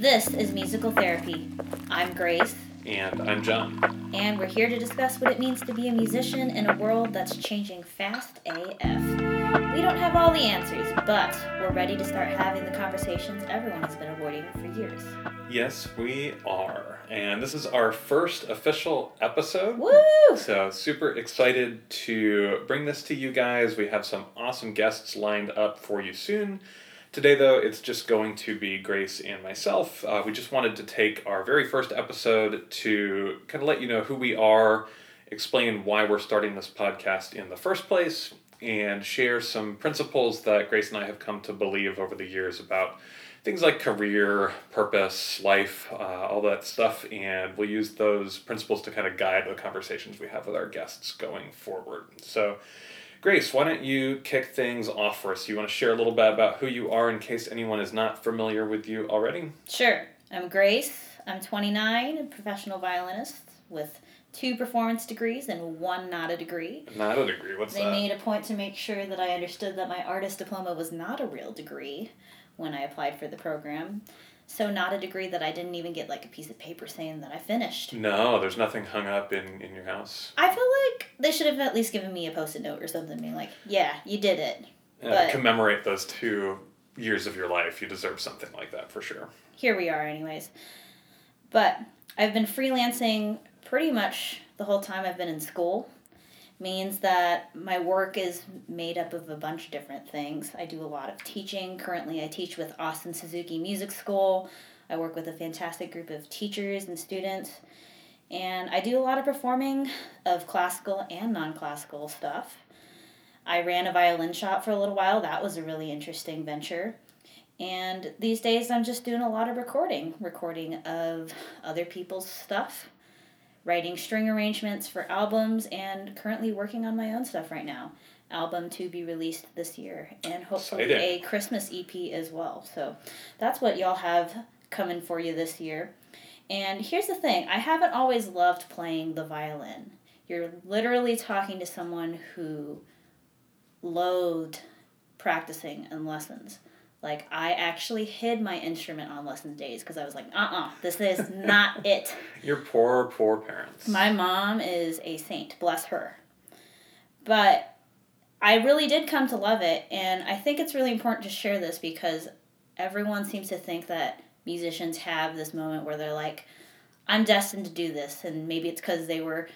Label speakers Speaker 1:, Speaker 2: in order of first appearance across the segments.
Speaker 1: This is Musical Therapy. I'm Grace,
Speaker 2: And I'm John.
Speaker 1: and we're here to discuss what it means to be a musician in a world that's changing fast AF. We don't have all the answers, but we're ready to start having the conversations everyone has been avoiding for years.
Speaker 2: Yes, we are. And this is our first official episode.
Speaker 1: Woo!
Speaker 2: So, super excited to bring this to you guys. We have some awesome guests lined up for you soon. Today, though, it's just going to be Grace and myself. Uh, we just wanted to take our very first episode to kind of let you know who we are, explain why we're starting this podcast in the first place, and share some principles that Grace and I have come to believe over the years about things like career, purpose, life, uh, all that stuff. And we'll use those principles to kind of guide the conversations we have with our guests going forward. So, Grace, why don't you kick things off for us? You want to share a little bit about who you are in case anyone is not familiar with you already?
Speaker 1: Sure. I'm Grace. I'm 29, a professional violinist with two performance degrees and one not a degree.
Speaker 2: Not a degree. What's
Speaker 1: They
Speaker 2: that?
Speaker 1: They made a point to make sure that I understood that my artist diploma was not a real degree when I applied for the program. So not a degree that I didn't even get like a piece of paper saying that I finished.
Speaker 2: no, there's nothing hung up in, in your house.
Speaker 1: I feel like they should have at least given me a post-it note or something being like, "Yeah, you did it."
Speaker 2: Uh,
Speaker 1: But-
Speaker 2: commemorate those two years of your life. You deserve something like that for sure.
Speaker 1: Here we are anyways. But I've been freelancing pretty much the whole time I've been in school. Means that my work is made up of a bunch of different things. I do a lot of teaching. Currently, I teach with Austin Suzuki Music School. I work with a fantastic group of teachers and students. And I do a lot of performing of classical and non classical stuff. I ran a violin shop for a little while. That was a really interesting venture. And these days, I'm just doing a lot of recording, recording of other people's stuff, writing string arrangements for albums, and currently working on my own stuff right now. Album to be released this year, and hopefully
Speaker 2: Exciting.
Speaker 1: a Christmas EP as well. So that's what y'all have coming for you this year. And here's the thing I haven't always loved playing the violin. You're literally talking to someone who loathed practicing and lessons. Like I actually hid my instrument on lesson days because I was like, uh uh this is not it.
Speaker 2: Your poor, poor parents.
Speaker 1: My mom is a saint, bless her. But I really did come to love it, and I think it's really important to share this because everyone seems to think that musicians have this moment where they're like, I'm destined to do this, and maybe it's because they were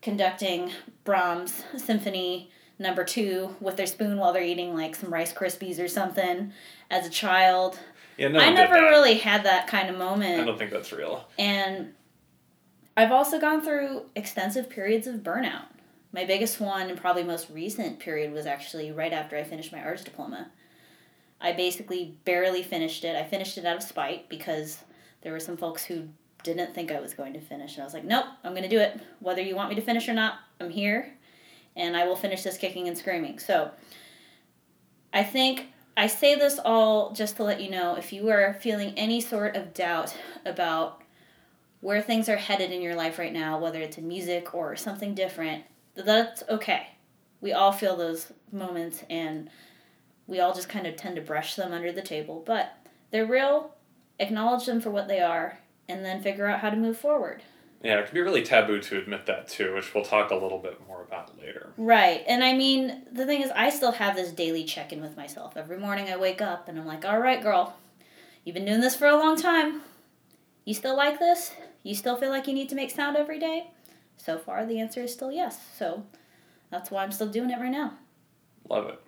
Speaker 1: conducting Brahms Symphony number two with their spoon while they're eating like some Rice Krispies or something as a child.
Speaker 2: yeah, no
Speaker 1: I never really had that kind of moment.
Speaker 2: I don't think that's real.
Speaker 1: And I've also gone through extensive periods of burnout. My biggest one and probably most recent period was actually right after I finished my arts diploma. I basically barely finished it. I finished it out of spite because there were some folks who didn't think I was going to finish. And I was like, nope, I'm going to do it. Whether you want me to finish or not, I'm here and I will finish this kicking and screaming. So I think I say this all just to let you know if you are feeling any sort of doubt about where things are headed in your life right now, whether it's in music or something different, that's okay. We all feel those moments and we all just kind of tend to brush them under the table, but they're real. Acknowledge them for what they are and then figure out how to move forward.
Speaker 2: Yeah, it can be really taboo to admit that too, which we'll talk a little bit more about later.
Speaker 1: Right. And I mean, the thing is, I still have this daily check in with myself. Every morning I wake up and I'm like, all right, girl, you've been doing this for a long time. You still like this? You still feel like you need to make sound every day? So far, the answer is still yes. So that's why I'm still doing it right now.
Speaker 2: Love it.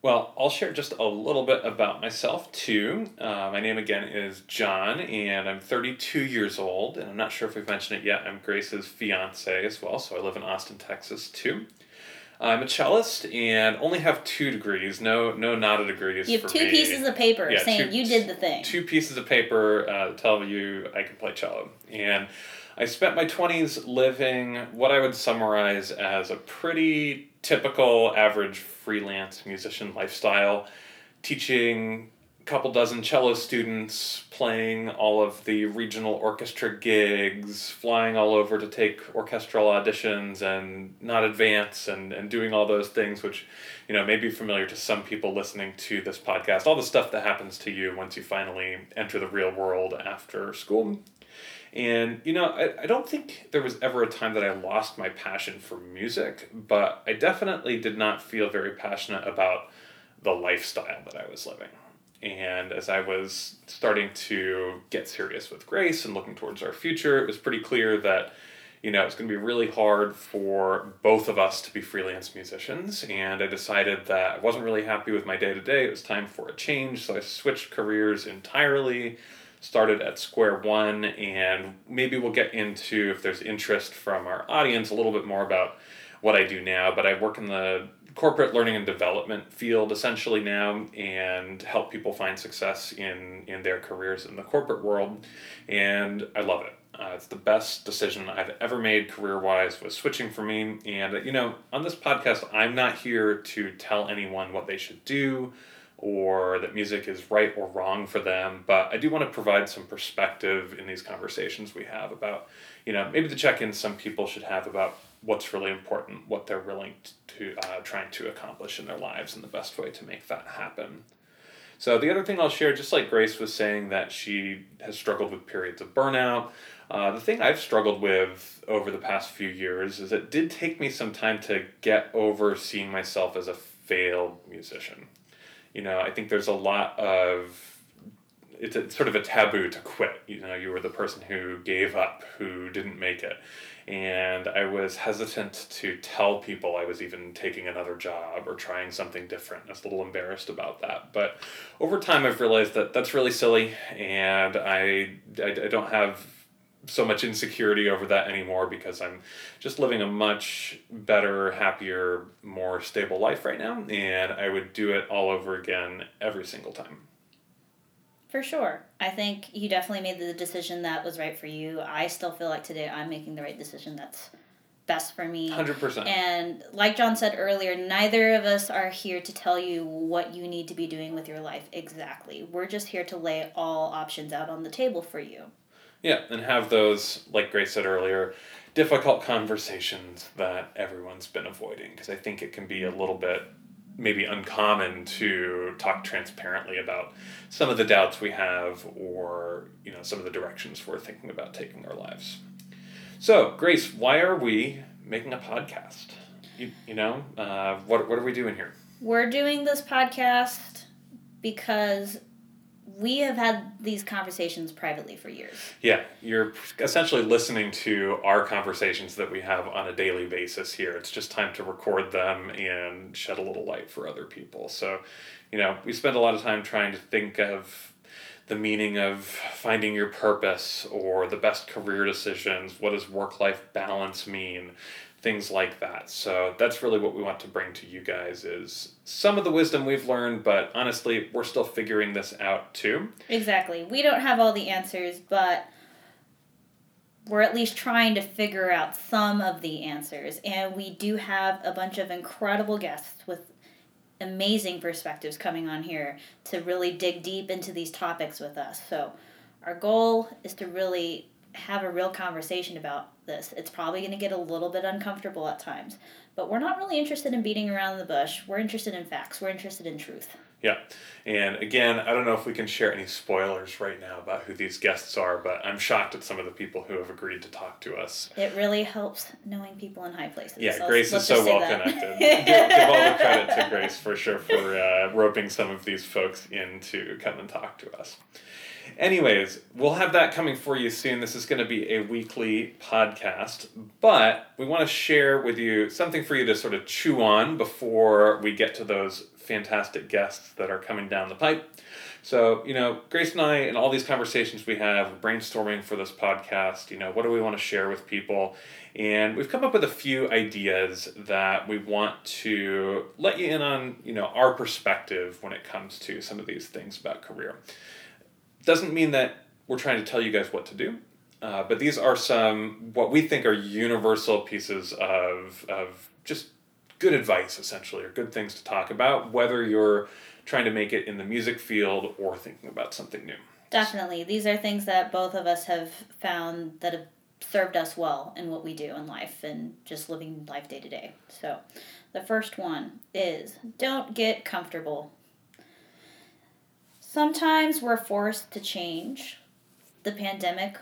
Speaker 2: Well, I'll share just a little bit about myself too. Uh, my name again is John, and I'm 32 years old. And I'm not sure if we've mentioned it yet. I'm Grace's fiance as well, so I live in Austin, Texas too. I'm a cellist and only have two degrees. No, no, not a degrees.
Speaker 1: You have two
Speaker 2: me.
Speaker 1: pieces of paper
Speaker 2: Yeah,
Speaker 1: saying
Speaker 2: two-
Speaker 1: you did the thing.
Speaker 2: two pieces of paper uh, tell you I can play cello. And I spent my 20s living what I would summarize as a pretty typical average freelance musician lifestyle, teaching a couple dozen cello students, playing all of the regional orchestra gigs, flying all over to take orchestral auditions and not advance and, and doing all those things, which, you know, may be familiar to some people listening to this podcast. All the stuff that happens to you once you finally enter the real world after school. And, you know, I, I don't think there was ever a time that I lost my passion for music, but I definitely did not feel very passionate about the lifestyle that I was living. And as I was starting to get serious with Grace and looking towards our future, it was pretty clear that, you know, it's going to be really hard for both of us to be freelance musicians. And I decided that I wasn't really happy with my day to day. It was time for a change. So I switched careers entirely, started at square one, and maybe we'll get into, if there's interest from our audience, a little bit more about what I do now. But I work in the corporate learning and development field essentially now and help people find success in in their careers in the corporate world and i love it uh, it's the best decision i've ever made career wise was switching for me and you know on this podcast i'm not here to tell anyone what they should do or that music is right or wrong for them but i do want to provide some perspective in these conversations we have about you know maybe the check-ins some people should have about what's really important, what they're willing to uh, trying to accomplish in their lives, and the best way to make that happen. So the other thing I'll share, just like Grace was saying that she has struggled with periods of burnout. Uh, the thing I've struggled with over the past few years is it did take me some time to get over seeing myself as a failed musician. You know, I think there's a lot of it's a, sort of a taboo to quit. You know, you were the person who gave up, who didn't make it and I was hesitant to tell people I was even taking another job or trying something different. I was a little embarrassed about that. But over time, I've realized that that's really silly, and I, I, I don't have so much insecurity over that anymore because I'm just living a much better, happier, more stable life right now, and I would do it all over again every single time.
Speaker 1: For sure. I think you definitely made the decision that was right for you. I still feel like today I'm making the right decision that's best for me.
Speaker 2: 100%.
Speaker 1: And like John said earlier, neither of us are here to tell you what you need to be doing with your life exactly. We're just here to lay all options out on the table for you.
Speaker 2: Yeah, and have those, like Grace said earlier, difficult conversations that everyone's been avoiding because I think it can be a little bit maybe uncommon to talk transparently about some of the doubts we have or you know some of the directions we're thinking about taking our lives. So grace why are we making a podcast? You, you know uh, what, what are we doing here?
Speaker 1: We're doing this podcast because we have had these conversations privately for years.
Speaker 2: Yeah, you're essentially listening to our conversations that we have on a daily basis here. It's just time to record them and shed a little light for other people. So, you know, we spend a lot of time trying to think of the meaning of finding your purpose or the best career decisions. What does work life balance mean? Things like that. So that's really what we want to bring to you guys is some of the wisdom we've learned, but honestly, we're still figuring this out too.
Speaker 1: Exactly. We don't have all the answers, but we're at least trying to figure out some of the answers. And we do have a bunch of incredible guests with amazing perspectives coming on here to really dig deep into these topics with us. So our goal is to really have a real conversation about this. It's probably going to get a little bit uncomfortable at times, but we're not really interested in beating around the bush. We're interested in facts. We're interested in truth.
Speaker 2: Yeah. And again, I don't know if we can share any spoilers right now about who these guests are, but I'm shocked at some of the people who have agreed to talk to us.
Speaker 1: It really helps knowing people in high places.
Speaker 2: Yeah, so Grace is so well connected. give, give, all the credit to Grace for sure for uh, roping some of these folks in to come and talk to us. Anyways, we'll have that coming for you soon. This is going to be a weekly podcast, but we want to share with you something for you to sort of chew on before we get to those fantastic guests that are coming down the pipe. So, you know, Grace and I, and all these conversations we have, brainstorming for this podcast, you know, what do we want to share with people? And we've come up with a few ideas that we want to let you in on, you know, our perspective when it comes to some of these things about career. Doesn't mean that we're trying to tell you guys what to do, uh, but these are some what we think are universal pieces of, of just good advice essentially or good things to talk about whether you're trying to make it in the music field or thinking about something new.
Speaker 1: Definitely. These are things that both of us have found that have served us well in what we do in life and just living life day to day. So, the first one is don't get comfortable. Sometimes we're forced to change. The pandemic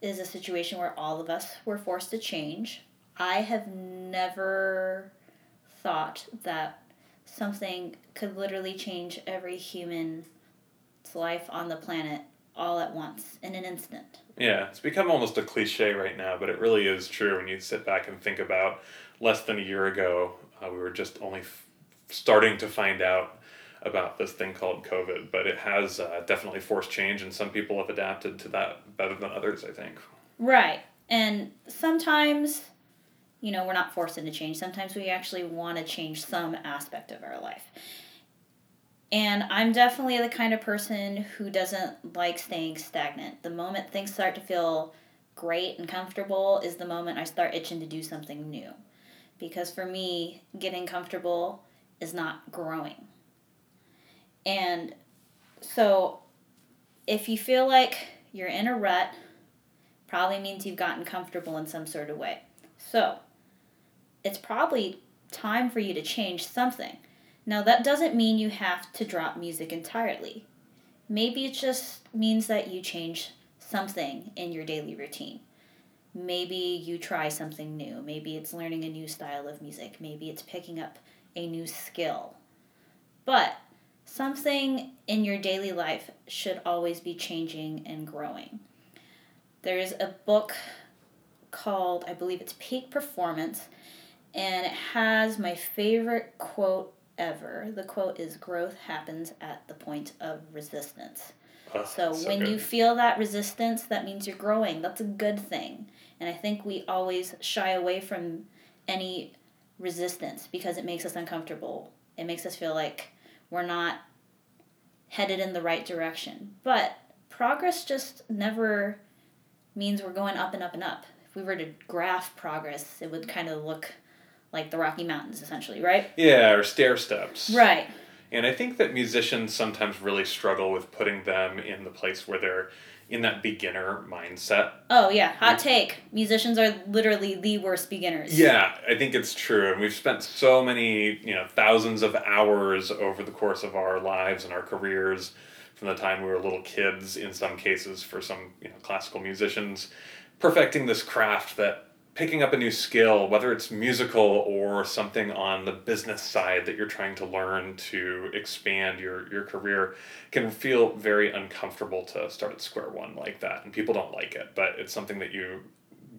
Speaker 1: is a situation where all of us were forced to change. I have never thought that something could literally change every human's life on the planet all at once in an instant.
Speaker 2: Yeah, it's become almost a cliche right now, but it really is true when you sit back and think about less than a year ago, uh, we were just only f- starting to find out about this thing called COVID, but it has uh, definitely forced change, and some people have adapted to that better than others, I think.
Speaker 1: Right. And sometimes, you know, we're not forced into change. Sometimes we actually want to change some aspect of our life. And I'm definitely the kind of person who doesn't like staying stagnant. The moment things start to feel great and comfortable is the moment I start itching to do something new. Because for me, getting comfortable is not growing. And so if you feel like you're in a rut, probably means you've gotten comfortable in some sort of way. So it's probably time for you to change something. Now, that doesn't mean you have to drop music entirely. Maybe it just means that you change something in your daily routine. Maybe you try something new. Maybe it's learning a new style of music. Maybe it's picking up a new skill. But something in your daily life should always be changing and growing. There's a book called, I believe it's Peak Performance, and it has my favorite quote ever. The quote is Growth happens at the point of resistance.
Speaker 2: Oh,
Speaker 1: So,
Speaker 2: so
Speaker 1: when
Speaker 2: good.
Speaker 1: you feel that resistance, that means you're growing. That's a good thing. And I think we always shy away from any resistance because it makes us uncomfortable. It makes us feel like we're not headed in the right direction. But progress just never means we're going up and up and up. If we were to graph progress, it would kind of look like the Rocky Mountains essentially, right?
Speaker 2: Yeah, or stair steps.
Speaker 1: Right.
Speaker 2: And I think that musicians sometimes really struggle with putting them in the place where they're in that beginner mindset.
Speaker 1: Oh yeah, hot take. Musicians are literally the worst beginners.
Speaker 2: Yeah, I think it's true. And we've spent so many, you know, thousands of hours over the course of our lives and our careers from the time we were little kids, in some cases, for some, you know, classical musicians, perfecting this craft that picking up a new skill, whether it's musical or something on the business side that you're trying to learn to expand your, your career, can feel very uncomfortable to start at square one like that. And people don't like it, but it's something that you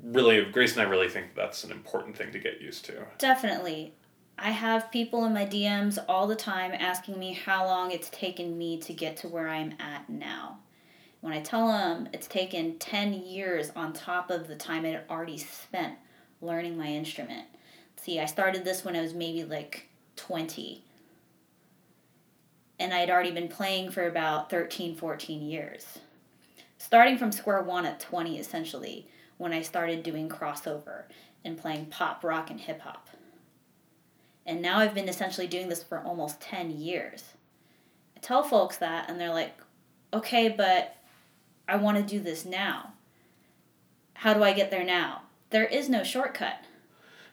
Speaker 2: really, Grace and I really think that's an important thing to get used to.
Speaker 1: Definitely. I have people in my DMs all the time asking me how long it's taken me to get to where I'm at now. When I tell them it's taken 10 years on top of the time I had already spent learning my instrument. See, I started this when I was maybe like 20. And I had already been playing for about 13, 14 years. Starting from square one at 20, essentially, when I started doing crossover and playing pop, rock, and hip hop. And now I've been essentially doing this for almost 10 years. I tell folks that, and they're like, okay, but I want to do this now. How do I get there now? There is no shortcut.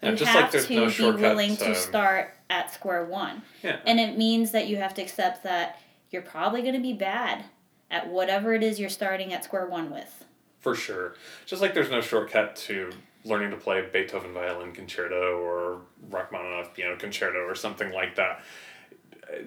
Speaker 2: Yeah,
Speaker 1: you
Speaker 2: just
Speaker 1: have
Speaker 2: like
Speaker 1: to
Speaker 2: no
Speaker 1: be willing to
Speaker 2: um,
Speaker 1: start at square one.
Speaker 2: Yeah.
Speaker 1: And it means that you have to accept that you're probably going to be bad at whatever it is you're starting at square one with.
Speaker 2: For sure. Just like there's no shortcut to learning to play Beethoven violin concerto or Rachmaninoff piano concerto or something like that.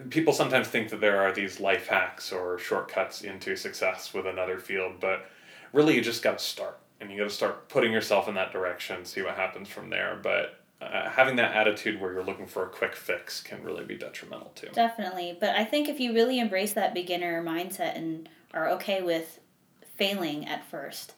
Speaker 2: People sometimes think that there are these life hacks or shortcuts into success with another field, but really you just got to start and you got to start putting yourself in that direction, see what happens from there. But uh, having that attitude where you're looking for a quick fix can really be detrimental too.
Speaker 1: Definitely. But I think if you really embrace that beginner mindset and are okay with failing at first,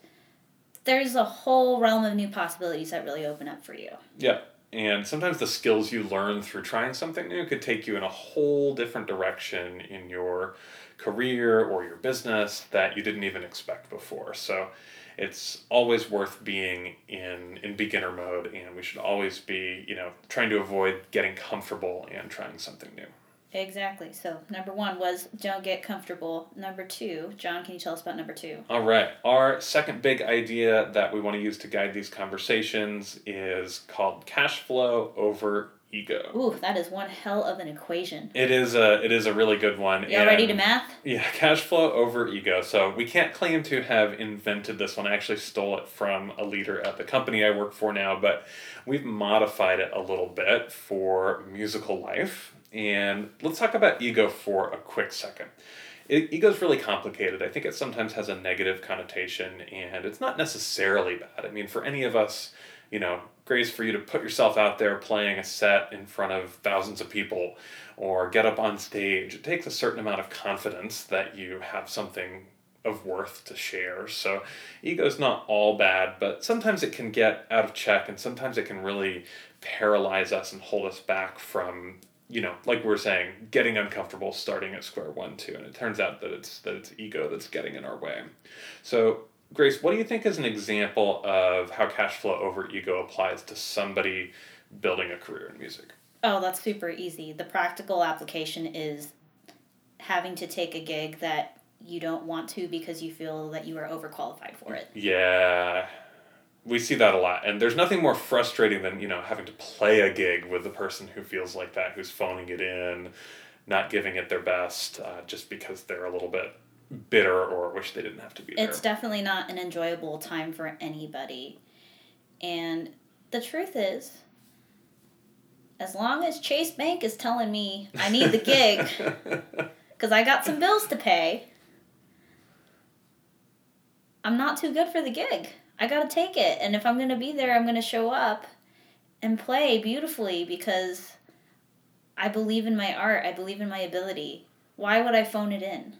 Speaker 1: there's a whole realm of new possibilities that really open up for you.
Speaker 2: Yeah. And sometimes the skills you learn through trying something new could take you in a whole different direction in your career or your business that you didn't even expect before. So it's always worth being in in beginner mode and we should always be, you know, trying to avoid getting comfortable and trying something new.
Speaker 1: Exactly. So number one was don't get comfortable. Number two, John, can you tell us about number two?
Speaker 2: All right. Our second big idea that we want to use to guide these conversations is called cash flow over ego.
Speaker 1: Ooh, that is one hell of an equation.
Speaker 2: It is a it is a really good one.
Speaker 1: Y'all ready to math?
Speaker 2: Yeah, cash flow over ego. So we can't claim to have invented this one. I actually stole it from a leader at the company I work for now, but we've modified it a little bit for musical life and let's talk about ego for a quick second. Ego is really complicated. I think it sometimes has a negative connotation, and it's not necessarily bad. I mean, for any of us, you know, grace for you to put yourself out there playing a set in front of thousands of people or get up on stage. It takes a certain amount of confidence that you have something of worth to share. So ego is not all bad, but sometimes it can get out of check and sometimes it can really paralyze us and hold us back from you know, like we are saying, getting uncomfortable starting at square one too. And it turns out that it's that it's ego that's getting in our way. So Grace, what do you think is an example of how cash flow over ego applies to somebody building a career in music?
Speaker 1: Oh, that's super easy. The practical application is having to take a gig that you don't want to because you feel that you are overqualified for it.
Speaker 2: Yeah we see that a lot. And there's nothing more frustrating than you know having to play a gig with the person who feels like that who's phoning it in not giving it their best uh, just because they're a little bit bitter or wish they didn't have to be
Speaker 1: there. it's definitely not an enjoyable time for anybody. And the truth is as long as chase bank is telling me i need the gig because i got some bills to pay i'm not too good for the gig I gotta take it. And if I'm gonna be there, I'm gonna show up and play beautifully because I believe in my art. I believe in my ability. Why would I phone it in?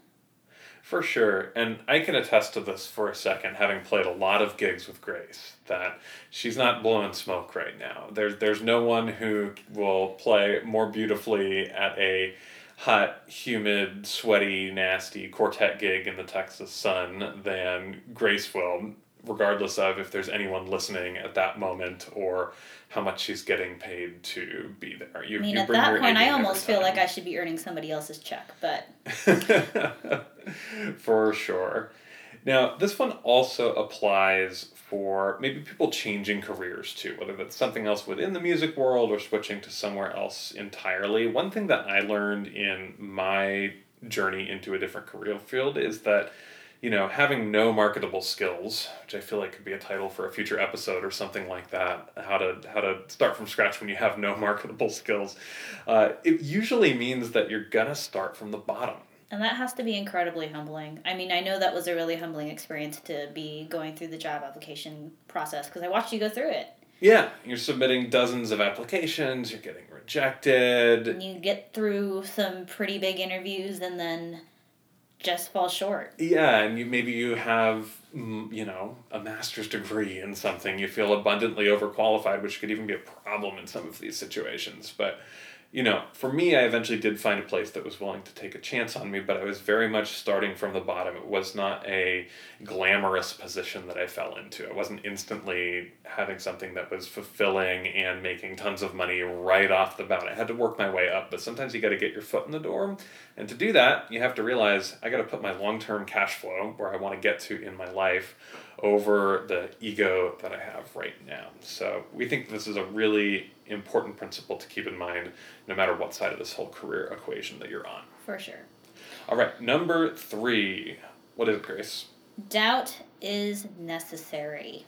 Speaker 2: For sure. And I can attest to this for a second, having played a lot of gigs with Grace, that she's not blowing smoke right now. There's, there's no one who will play more beautifully at a hot, humid, sweaty, nasty quartet gig in the Texas sun than Grace will regardless of if there's anyone listening at that moment or how much she's getting paid to be there.
Speaker 1: You, I mean, at that point, I almost feel like I should be earning somebody else's check, but.
Speaker 2: For sure. Now, this one also applies for maybe people changing careers too, whether that's something else within the music world or switching to somewhere else entirely. One thing that I learned in my journey into a different career field is that you know, having no marketable skills, which I feel like could be a title for a future episode or something like that, how to how to start from scratch when you have no marketable skills, uh, it usually means that you're gonna start from the bottom.
Speaker 1: And that has to be incredibly humbling. I mean, I know that was a really humbling experience to be going through the job application process because I watched you go through it.
Speaker 2: Yeah, you're submitting dozens of applications, you're getting rejected.
Speaker 1: And you get through some pretty big interviews and then just fall short.
Speaker 2: Yeah, and you maybe you have mm, you know a master's degree in something you feel abundantly overqualified, which could even be a problem in some of these situations. But you know, for me, I eventually did find a place that was willing to take a chance on me, but I was very much starting from the bottom. It was not a glamorous position that I fell into. I wasn't instantly having something that was fulfilling and making tons of money right off the bat. I had to work my way up, but sometimes you got to get your foot in the door. And to do that, you have to realize I got to put my long term cash flow where I want to get to in my life over the ego that I have right now. So we think this is a really important principle to keep in mind no matter what side of this whole career equation that you're on.
Speaker 1: For sure.
Speaker 2: All right, number three. What is it, Grace?
Speaker 1: Doubt is necessary.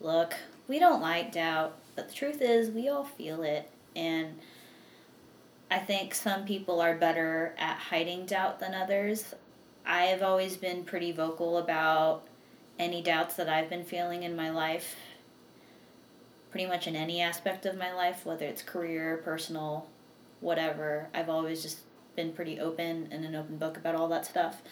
Speaker 1: Look, we don't like doubt, but the truth is we all feel it. And I think some people are better at hiding doubt than others. I have always been pretty vocal about any doubts that I've been feeling in my life, pretty much in any aspect of my life, whether it's career, personal, whatever. I've always just been pretty open and an open book about all that stuff.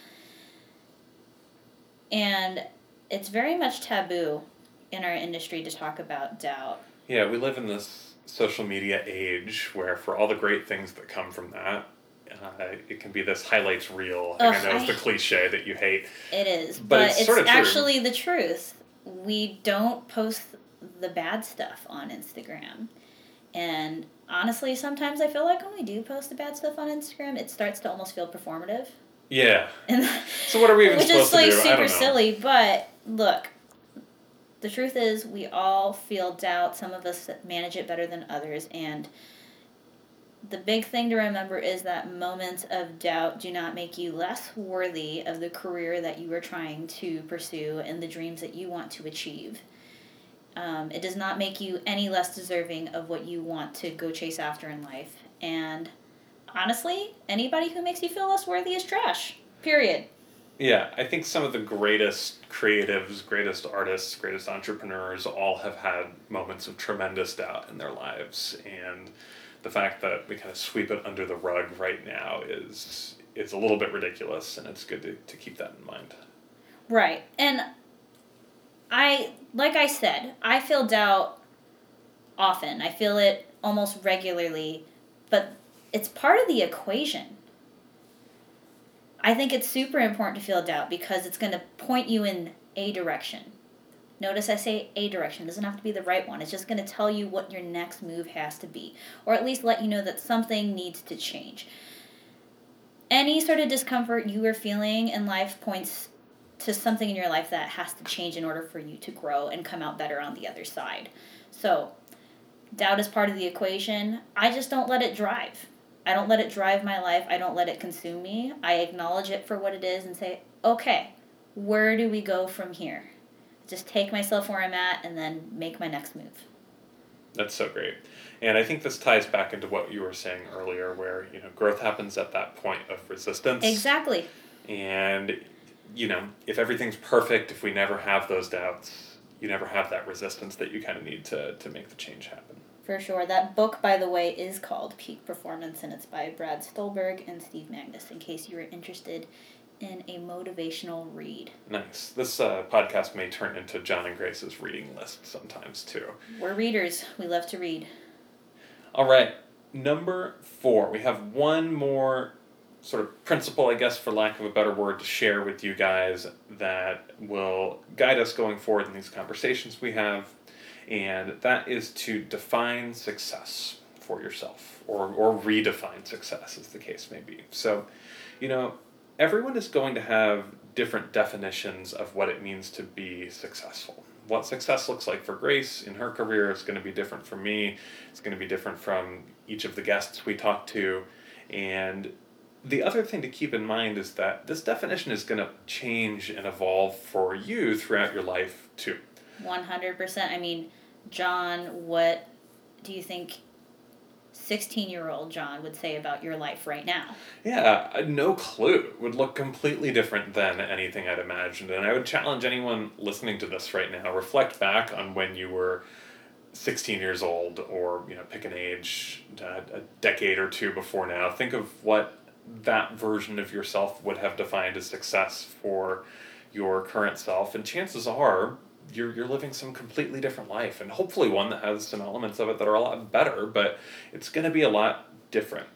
Speaker 1: And it's very much taboo in our industry to talk about doubt.
Speaker 2: Yeah, we live in this social media age where, for all the great things that come from that, uh, it can be this highlights reel. I, think I know it's the cliche that you hate.
Speaker 1: It is, but, but it's, it's sort of actually true. the truth. We don't post the bad stuff on Instagram. And honestly, sometimes I feel like when we do post the bad stuff on Instagram, it starts to almost feel performative.
Speaker 2: Yeah. And so what are we even
Speaker 1: which
Speaker 2: supposed
Speaker 1: is like super silly, but look, the truth is we all feel doubt. Some of us manage it better than others, and the big thing to remember is that moments of doubt do not make you less worthy of the career that you are trying to pursue and the dreams that you want to achieve. Um, it does not make you any less deserving of what you want to go chase after in life. And honestly, anybody who makes you feel less worthy is trash. Period.
Speaker 2: Yeah, I think some of the greatest creatives, greatest artists, greatest entrepreneurs all have had moments of tremendous doubt in their lives. And the fact that we kind of sweep it under the rug right now is is a little bit ridiculous and it's good to, to keep that in mind.
Speaker 1: Right. And I like I said, I feel doubt often. I feel it almost regularly, but it's part of the equation. I think it's super important to feel doubt because it's going to point you in a direction. Notice I say a direction. It doesn't have to be the right one. It's just going to tell you what your next move has to be, or at least let you know that something needs to change. Any sort of discomfort you are feeling in life points to something in your life that has to change in order for you to grow and come out better on the other side. So, doubt is part of the equation. I just don't let it drive. I don't let it drive my life. I don't let it consume me. I acknowledge it for what it is and say, okay, where do we go from here? Just take myself where I'm at and then make my next move.
Speaker 2: That's so great. And I think this ties back into what you were saying earlier, where, you know, growth happens at that point of resistance.
Speaker 1: Exactly.
Speaker 2: And you know, if everything's perfect, if we never have those doubts, you never have that resistance that you kind of need to, to make the change happen.
Speaker 1: For sure. That book, by the way, is called Peak Performance, and it's by Brad Stulberg and Steve Magnus, in case you were interested in a motivational read.
Speaker 2: Nice. This uh, podcast may turn into John and Grace's reading list sometimes, too.
Speaker 1: We're readers. We love to read.
Speaker 2: All right. Number four. We have one more sort of principle, I guess, for lack of a better word, to share with you guys that will guide us going forward in these conversations we have, and that is to define success for yourself or, or redefine success, as the case may be. So, you know, everyone is going to have different definitions of what it means to be successful. What success looks like for Grace in her career is going to be different from me. It's going to be different from each of the guests we talk to. And the other thing to keep in mind is that this definition is going to change and evolve for you throughout your life too.
Speaker 1: 100%. I mean, John, what do you think 16 year old John would say about your life right now?
Speaker 2: Yeah, uh, no clue. It would look completely different than anything I'd imagined. And I would challenge anyone listening to this right now reflect back on when you were 16 years old or you know pick an age uh, a decade or two before now think of what that version of yourself would have defined as success for your current self and chances are you're, you're living some completely different life and hopefully one that has some elements of it that are a lot better but it's going to be a lot different.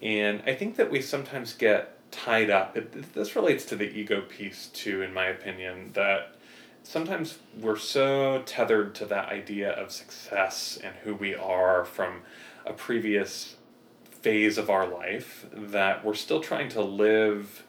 Speaker 2: And i think that we sometimes get tied up it, this relates to the ego piece too in my opinion that sometimes we're so tethered to that idea of success and who we are from a previous phase of our life that we're still trying to live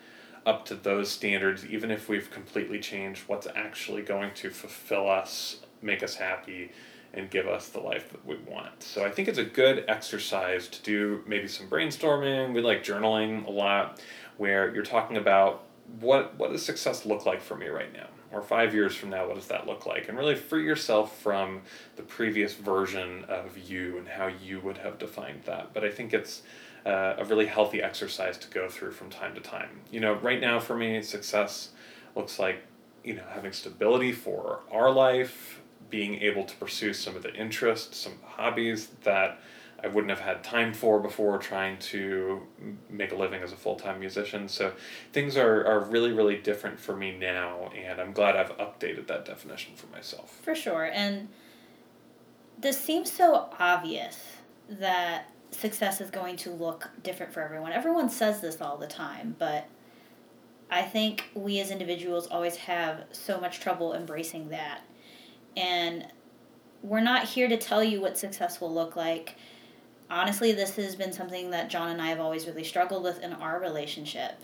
Speaker 2: up to those standards, even if we've completely changed what's actually going to fulfill us, make us happy, and give us the life that we want. So I think it's a good exercise to do maybe some brainstorming. We like journaling a lot, where you're talking about what what does success look like for me right now or five years from now, what does that look like? And really free yourself from the previous version of you and how you would have defined that. But I think it's uh, a really healthy exercise to go through from time to time. You know, right now for me, success looks like, you know, having stability for our life, being able to pursue some of the interests, some hobbies that I wouldn't have had time for before trying to make a living as a full time musician. So things are, are really, really different for me now, and I'm glad I've updated that definition for myself.
Speaker 1: For sure. And this seems so obvious that success is going to look different for everyone. Everyone says this all the time, but I think we as individuals always have so much trouble embracing that. And we're not here to tell you what success will look like. Honestly, this has been something that John and I have always really struggled with in our relationship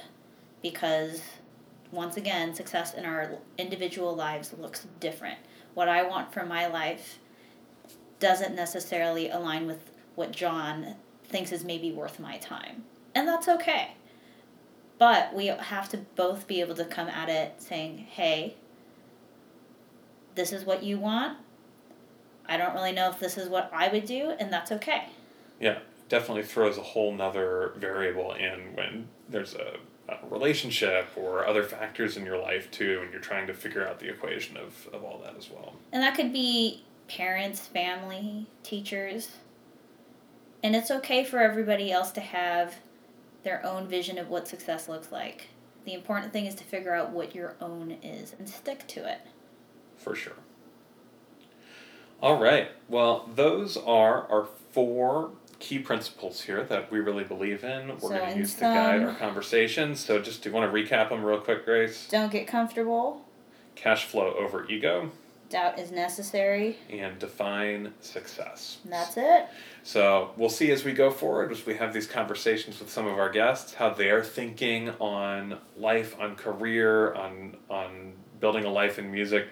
Speaker 1: because, once again, success in our individual lives looks different. What I want for my life doesn't necessarily align with what John thinks is maybe worth my time. And that's okay. But we have to both be able to come at it saying, hey, this is what you want. I don't really know if this is what I would do, and that's okay.
Speaker 2: Yeah, definitely throws a whole nother variable in when there's a, a relationship or other factors in your life too, and you're trying to figure out the equation of, of all that as well.
Speaker 1: And that could be parents, family, teachers. And it's okay for everybody else to have their own vision of what success looks like. The important thing is to figure out what your own is and stick to it.
Speaker 2: For sure. All right. Well, those are our four key principles here that we really believe in. We're
Speaker 1: So
Speaker 2: going to use to guide our conversations. So, just do you want to recap them real quick, Grace?
Speaker 1: Don't get comfortable.
Speaker 2: Cash flow over ego
Speaker 1: Doubt is necessary.
Speaker 2: and define success.
Speaker 1: And that's it.
Speaker 2: So we'll see as we go forward, as we have these conversations with some of our guests, how they're thinking on life, on career, on on building a life in music,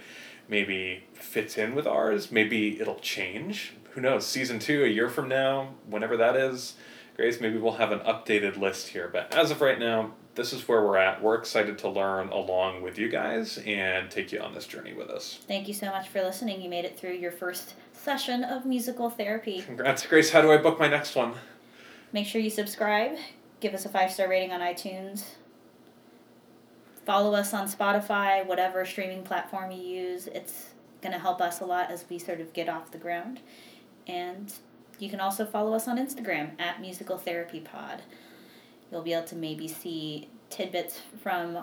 Speaker 2: maybe fits in with ours. Maybe it'll change. Who knows? Season two, a year from now, whenever that is, Grace, maybe we'll have an updated list here. But as of right now, this is where we're at. We're excited to learn along with you guys and take you on this journey with us.
Speaker 1: Thank you so much for listening. You made it through your first session of musical therapy.
Speaker 2: Congrats, Grace. How do I book my next one?
Speaker 1: Make sure you subscribe, give us a five star rating on iTunes, follow us on Spotify, whatever streaming platform you use. It's going to help us a lot as we sort of get off the ground. And you can also follow us on Instagram at Musical Therapy Pod. You'll be able to maybe see tidbits from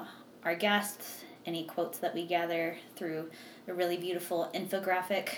Speaker 1: our guests, any quotes that we gather through a really beautiful infographic,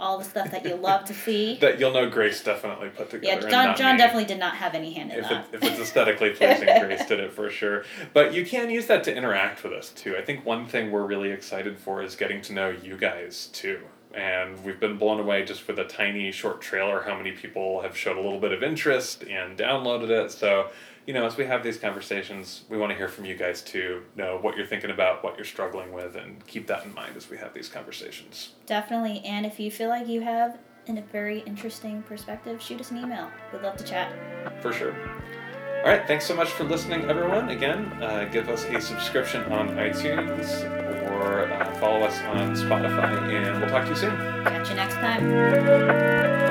Speaker 1: all the stuff that you love to see.
Speaker 2: That you'll know Grace definitely put together.
Speaker 1: Yeah, John, John
Speaker 2: me.
Speaker 1: definitely did not have any hand in
Speaker 2: if, it,
Speaker 1: that.
Speaker 2: if it's aesthetically pleasing, Grace did it for sure. But you can use that to interact with us too. I think one thing we're really excited for is getting to know you guys too. And we've been blown away just with a tiny short trailer how many people have showed a little bit of interest and downloaded it. So, you know, as we have these conversations, we want to hear from you guys too, know what you're thinking about, what you're struggling with, and keep that in mind as we have these conversations.
Speaker 1: Definitely. And if you feel like you have a very interesting perspective, shoot us an email. We'd love to chat.
Speaker 2: For sure. All right, thanks so much for listening, everyone. Again, uh, give us a subscription on iTunes or uh, follow us on Spotify, and we'll talk to you soon.
Speaker 1: Catch you next time.